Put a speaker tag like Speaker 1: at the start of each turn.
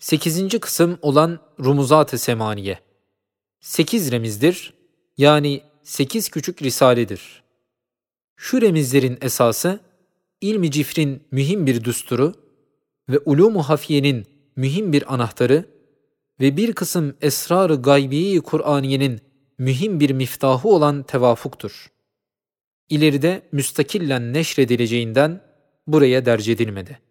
Speaker 1: Sekizinci kısım olan Rumuzat-ı Semaniye. Sekiz remizdir, yani sekiz küçük risaledir. Şu remizlerin esası, ilmi cifrin mühim bir düsturu ve ulûmu hafiyenin mühim bir anahtarı ve bir kısım esrar-ı gaybiyi Kur'aniyenin mühim bir miftahı olan tevafuktur. İleride müstakillen neşredileceğinden buraya derc edilmedi.